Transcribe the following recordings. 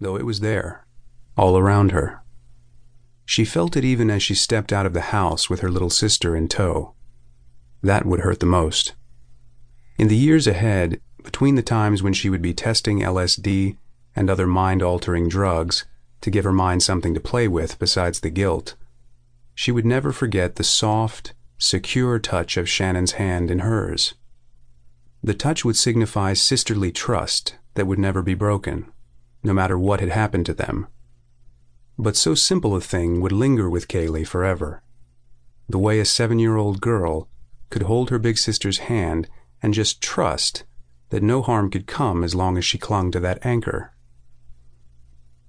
though it was there, all around her. She felt it even as she stepped out of the house with her little sister in tow. That would hurt the most. In the years ahead, between the times when she would be testing LSD and other mind altering drugs to give her mind something to play with besides the guilt, she would never forget the soft, secure touch of Shannon's hand in hers. The touch would signify sisterly trust that would never be broken, no matter what had happened to them. But so simple a thing would linger with Kaylee forever. The way a seven year old girl could hold her big sister's hand and just trust that no harm could come as long as she clung to that anchor.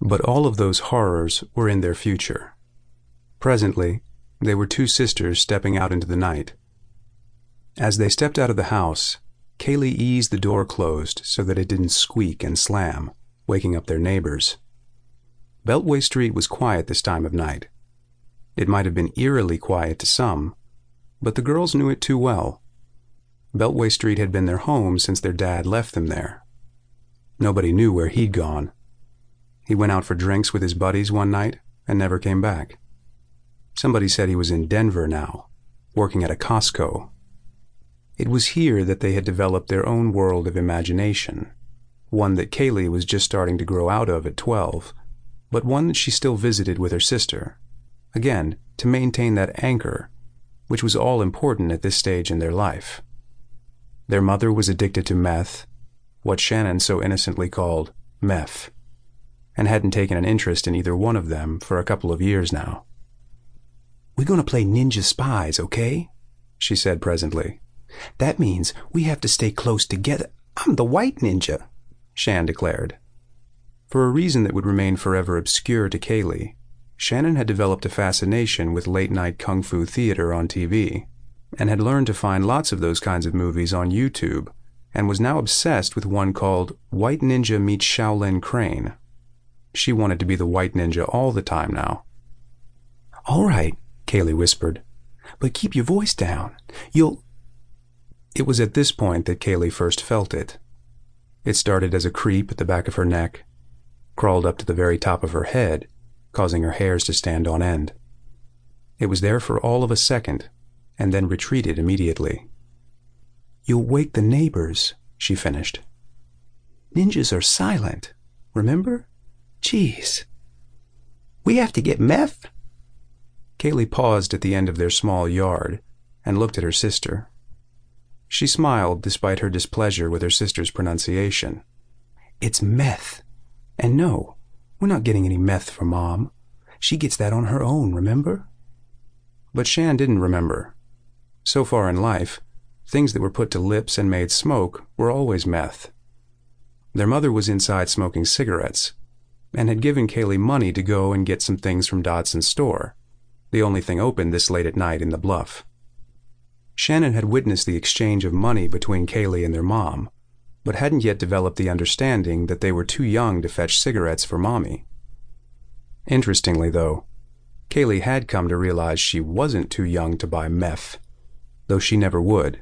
But all of those horrors were in their future. Presently, they were two sisters stepping out into the night. As they stepped out of the house, Kaylee eased the door closed so that it didn't squeak and slam, waking up their neighbors. Beltway Street was quiet this time of night. It might have been eerily quiet to some, but the girls knew it too well. Beltway Street had been their home since their dad left them there. Nobody knew where he'd gone. He went out for drinks with his buddies one night and never came back. Somebody said he was in Denver now, working at a Costco. It was here that they had developed their own world of imagination, one that Kaylee was just starting to grow out of at 12, but one that she still visited with her sister. Again, to maintain that anchor, which was all important at this stage in their life. Their mother was addicted to meth, what Shannon so innocently called meth, and hadn't taken an interest in either one of them for a couple of years now. We're going to play ninja spies, okay? She said presently. That means we have to stay close together. I'm the white ninja, Shan declared. For a reason that would remain forever obscure to Kaylee, Shannon had developed a fascination with late night kung fu theater on TV and had learned to find lots of those kinds of movies on YouTube and was now obsessed with one called White Ninja Meets Shaolin Crane. She wanted to be the white ninja all the time now. All right, Kaylee whispered, but keep your voice down. You'll it was at this point that Kaylee first felt it. It started as a creep at the back of her neck, crawled up to the very top of her head, causing her hairs to stand on end. It was there for all of a second, and then retreated immediately. You'll wake the neighbors, she finished. Ninjas are silent, remember? Jeez. We have to get meth? Kaylee paused at the end of their small yard and looked at her sister. She smiled despite her displeasure with her sister's pronunciation. It's meth. And no, we're not getting any meth from Mom. She gets that on her own, remember? But Shan didn't remember. So far in life, things that were put to lips and made smoke were always meth. Their mother was inside smoking cigarettes and had given Kaylee money to go and get some things from Dodson's store, the only thing open this late at night in the bluff. Shannon had witnessed the exchange of money between Kaylee and their mom, but hadn't yet developed the understanding that they were too young to fetch cigarettes for mommy. Interestingly, though, Kaylee had come to realize she wasn't too young to buy meth, though she never would.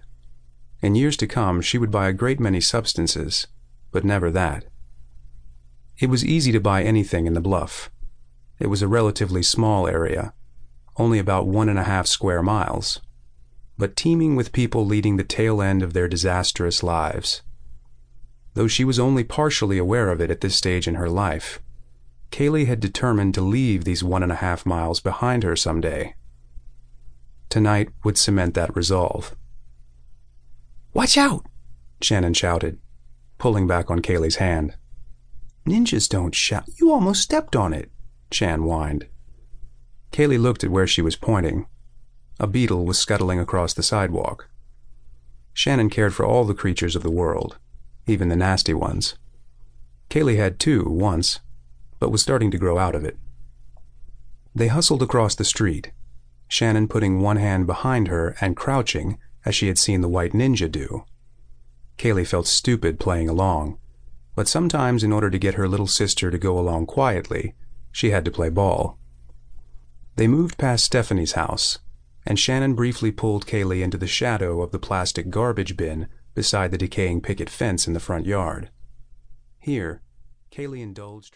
In years to come, she would buy a great many substances, but never that. It was easy to buy anything in the bluff. It was a relatively small area, only about one and a half square miles but teeming with people leading the tail end of their disastrous lives. Though she was only partially aware of it at this stage in her life, Kaylee had determined to leave these one and a half miles behind her someday. Tonight would cement that resolve. Watch out! Shannon shouted, pulling back on Kaylee's hand. Ninjas don't shout. You almost stepped on it, Shan whined. Kaylee looked at where she was pointing a beetle was scuttling across the sidewalk. Shannon cared for all the creatures of the world, even the nasty ones. Kaylee had too once, but was starting to grow out of it. They hustled across the street, Shannon putting one hand behind her and crouching as she had seen the white ninja do. Kaylee felt stupid playing along, but sometimes in order to get her little sister to go along quietly, she had to play ball. They moved past Stephanie's house, and Shannon briefly pulled Kaylee into the shadow of the plastic garbage bin beside the decaying picket fence in the front yard. Here, Kaylee indulged her